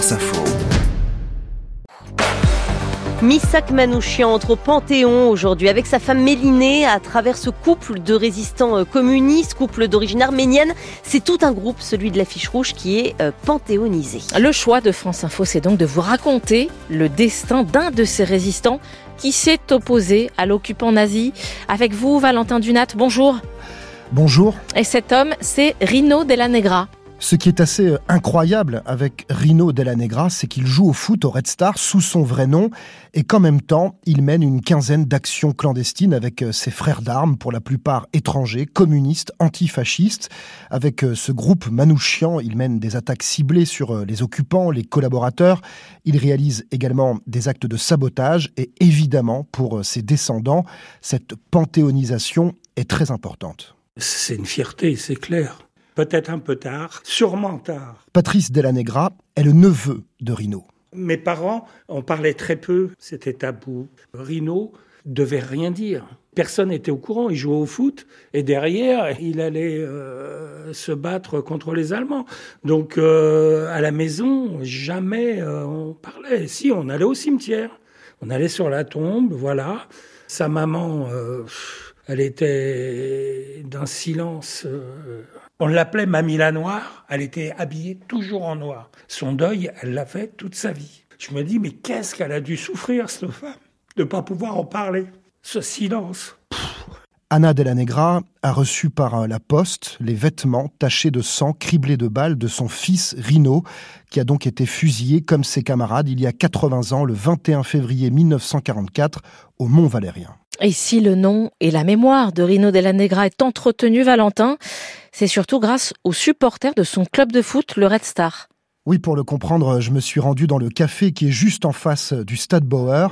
France Info. Missak Manouchian entre au Panthéon aujourd'hui avec sa femme Mélinée à travers ce couple de résistants euh, communistes, couple d'origine arménienne. C'est tout un groupe, celui de l'affiche rouge, qui est euh, panthéonisé. Le choix de France Info, c'est donc de vous raconter le destin d'un de ces résistants qui s'est opposé à l'occupant nazi. Avec vous, Valentin Dunat, bonjour. Bonjour. Et cet homme, c'est Rino Della Negra. Ce qui est assez euh, incroyable avec Rino Della Negra, c'est qu'il joue au foot au Red Star sous son vrai nom et qu'en même temps, il mène une quinzaine d'actions clandestines avec euh, ses frères d'armes, pour la plupart étrangers, communistes, antifascistes. Avec euh, ce groupe Manouchian, il mène des attaques ciblées sur les occupants, les collaborateurs. Il réalise également des actes de sabotage et évidemment, pour ses descendants, cette panthéonisation est très importante. C'est une fierté, c'est clair peut-être un peu tard, sûrement tard. Patrice Negra est le neveu de Rino. Mes parents en parlaient très peu, c'était tabou. Rino devait rien dire. Personne n'était au courant, il jouait au foot et derrière, il allait euh, se battre contre les Allemands. Donc euh, à la maison, jamais euh, on parlait. Si, on allait au cimetière, on allait sur la tombe, voilà. Sa maman, elle était d'un silence on l'appelait Mamie la Noire, elle était habillée toujours en noir. Son deuil, elle l'a fait toute sa vie. Je me dis, mais qu'est-ce qu'elle a dû souffrir, cette femme, de ne pas pouvoir en parler? Ce silence. Anna Della Negra a reçu par la poste les vêtements tachés de sang, criblés de balles de son fils Rino, qui a donc été fusillé comme ses camarades il y a 80 ans, le 21 février 1944, au Mont Valérien. Et si le nom et la mémoire de Rino Della Negra est entretenu, Valentin, c'est surtout grâce aux supporters de son club de foot, le Red Star. Oui, pour le comprendre, je me suis rendu dans le café qui est juste en face du stade Bauer.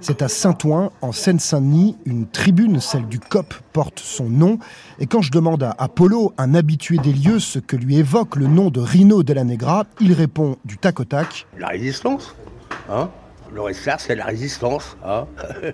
C'est à Saint-Ouen, en Seine-Saint-Denis, une tribune, celle du COP, porte son nom. Et quand je demande à Apollo, un habitué des lieux, ce que lui évoque le nom de Rino Della Negra, il répond du tac au tac. La résistance, hein? Le Red Star, c'est la résistance, hein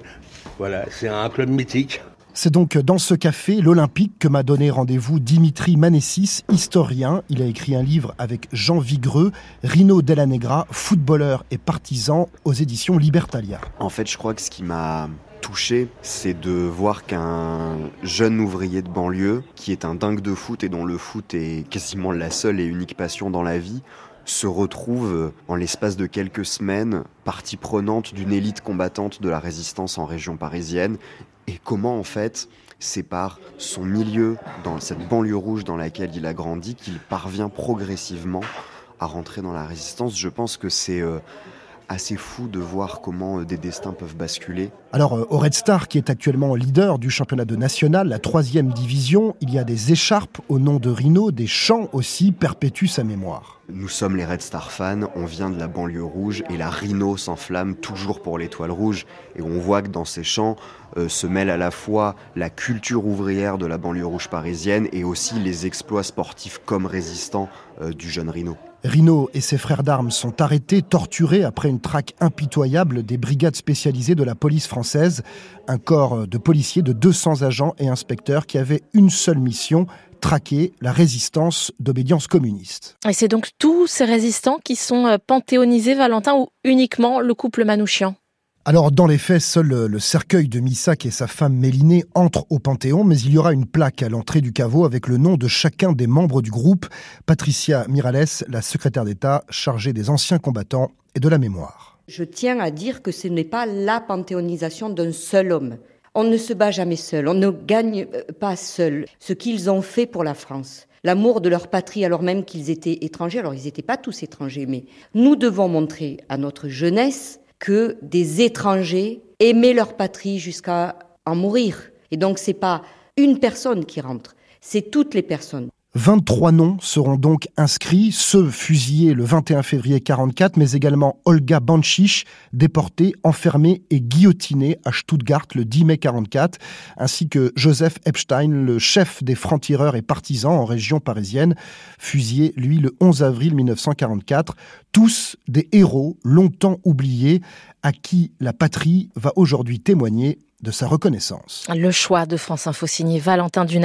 Voilà, c'est un club mythique. C'est donc dans ce café, l'Olympique, que m'a donné rendez-vous Dimitri Manessis, historien. Il a écrit un livre avec Jean Vigreux, Rino Della Negra, footballeur et partisan aux éditions Libertalia. En fait, je crois que ce qui m'a touché, c'est de voir qu'un jeune ouvrier de banlieue, qui est un dingue de foot et dont le foot est quasiment la seule et unique passion dans la vie, se retrouve en l'espace de quelques semaines partie prenante d'une élite combattante de la résistance en région parisienne et comment en fait c'est par son milieu dans cette banlieue rouge dans laquelle il a grandi qu'il parvient progressivement à rentrer dans la résistance? Je pense que c'est euh, assez fou de voir comment euh, des destins peuvent basculer. Alors euh, au Red Star, qui est actuellement leader du championnat de national, la troisième division, il y a des écharpes au nom de Rino, des chants aussi perpétuent sa mémoire. Nous sommes les Red Star fans, on vient de la banlieue rouge et la Rhino s'enflamme toujours pour l'étoile rouge. Et on voit que dans ces chants euh, se mêle à la fois la culture ouvrière de la banlieue rouge parisienne et aussi les exploits sportifs comme résistants du jeune Rhino. Rino et ses frères d'armes sont arrêtés, torturés après une traque impitoyable des brigades spécialisées de la police française, un corps de policiers de 200 agents et inspecteurs qui avaient une seule mission, traquer la résistance d'obédience communiste. Et c'est donc tous ces résistants qui sont euh, panthéonisés, Valentin, ou uniquement le couple Manouchian? Alors, dans les faits, seul le cercueil de Missak et sa femme Mélinée entrent au Panthéon, mais il y aura une plaque à l'entrée du caveau avec le nom de chacun des membres du groupe. Patricia Mirales, la secrétaire d'État chargée des anciens combattants et de la mémoire. Je tiens à dire que ce n'est pas la panthéonisation d'un seul homme. On ne se bat jamais seul, on ne gagne euh, pas seul ce qu'ils ont fait pour la France. L'amour de leur patrie alors même qu'ils étaient étrangers. Alors ils n'étaient pas tous étrangers, mais nous devons montrer à notre jeunesse que des étrangers aimaient leur patrie jusqu'à en mourir. Et donc c'est pas une personne qui rentre, c'est toutes les personnes. 23 noms seront donc inscrits, ceux fusillés le 21 février 44, mais également Olga Banchich, déportée, enfermée et guillotinée à Stuttgart le 10 mai 44, ainsi que Joseph Epstein, le chef des francs-tireurs et partisans en région parisienne, fusillé, lui, le 11 avril 1944. Tous des héros longtemps oubliés, à qui la patrie va aujourd'hui témoigner de sa reconnaissance. Le choix de France Info signé Valentin Dunat.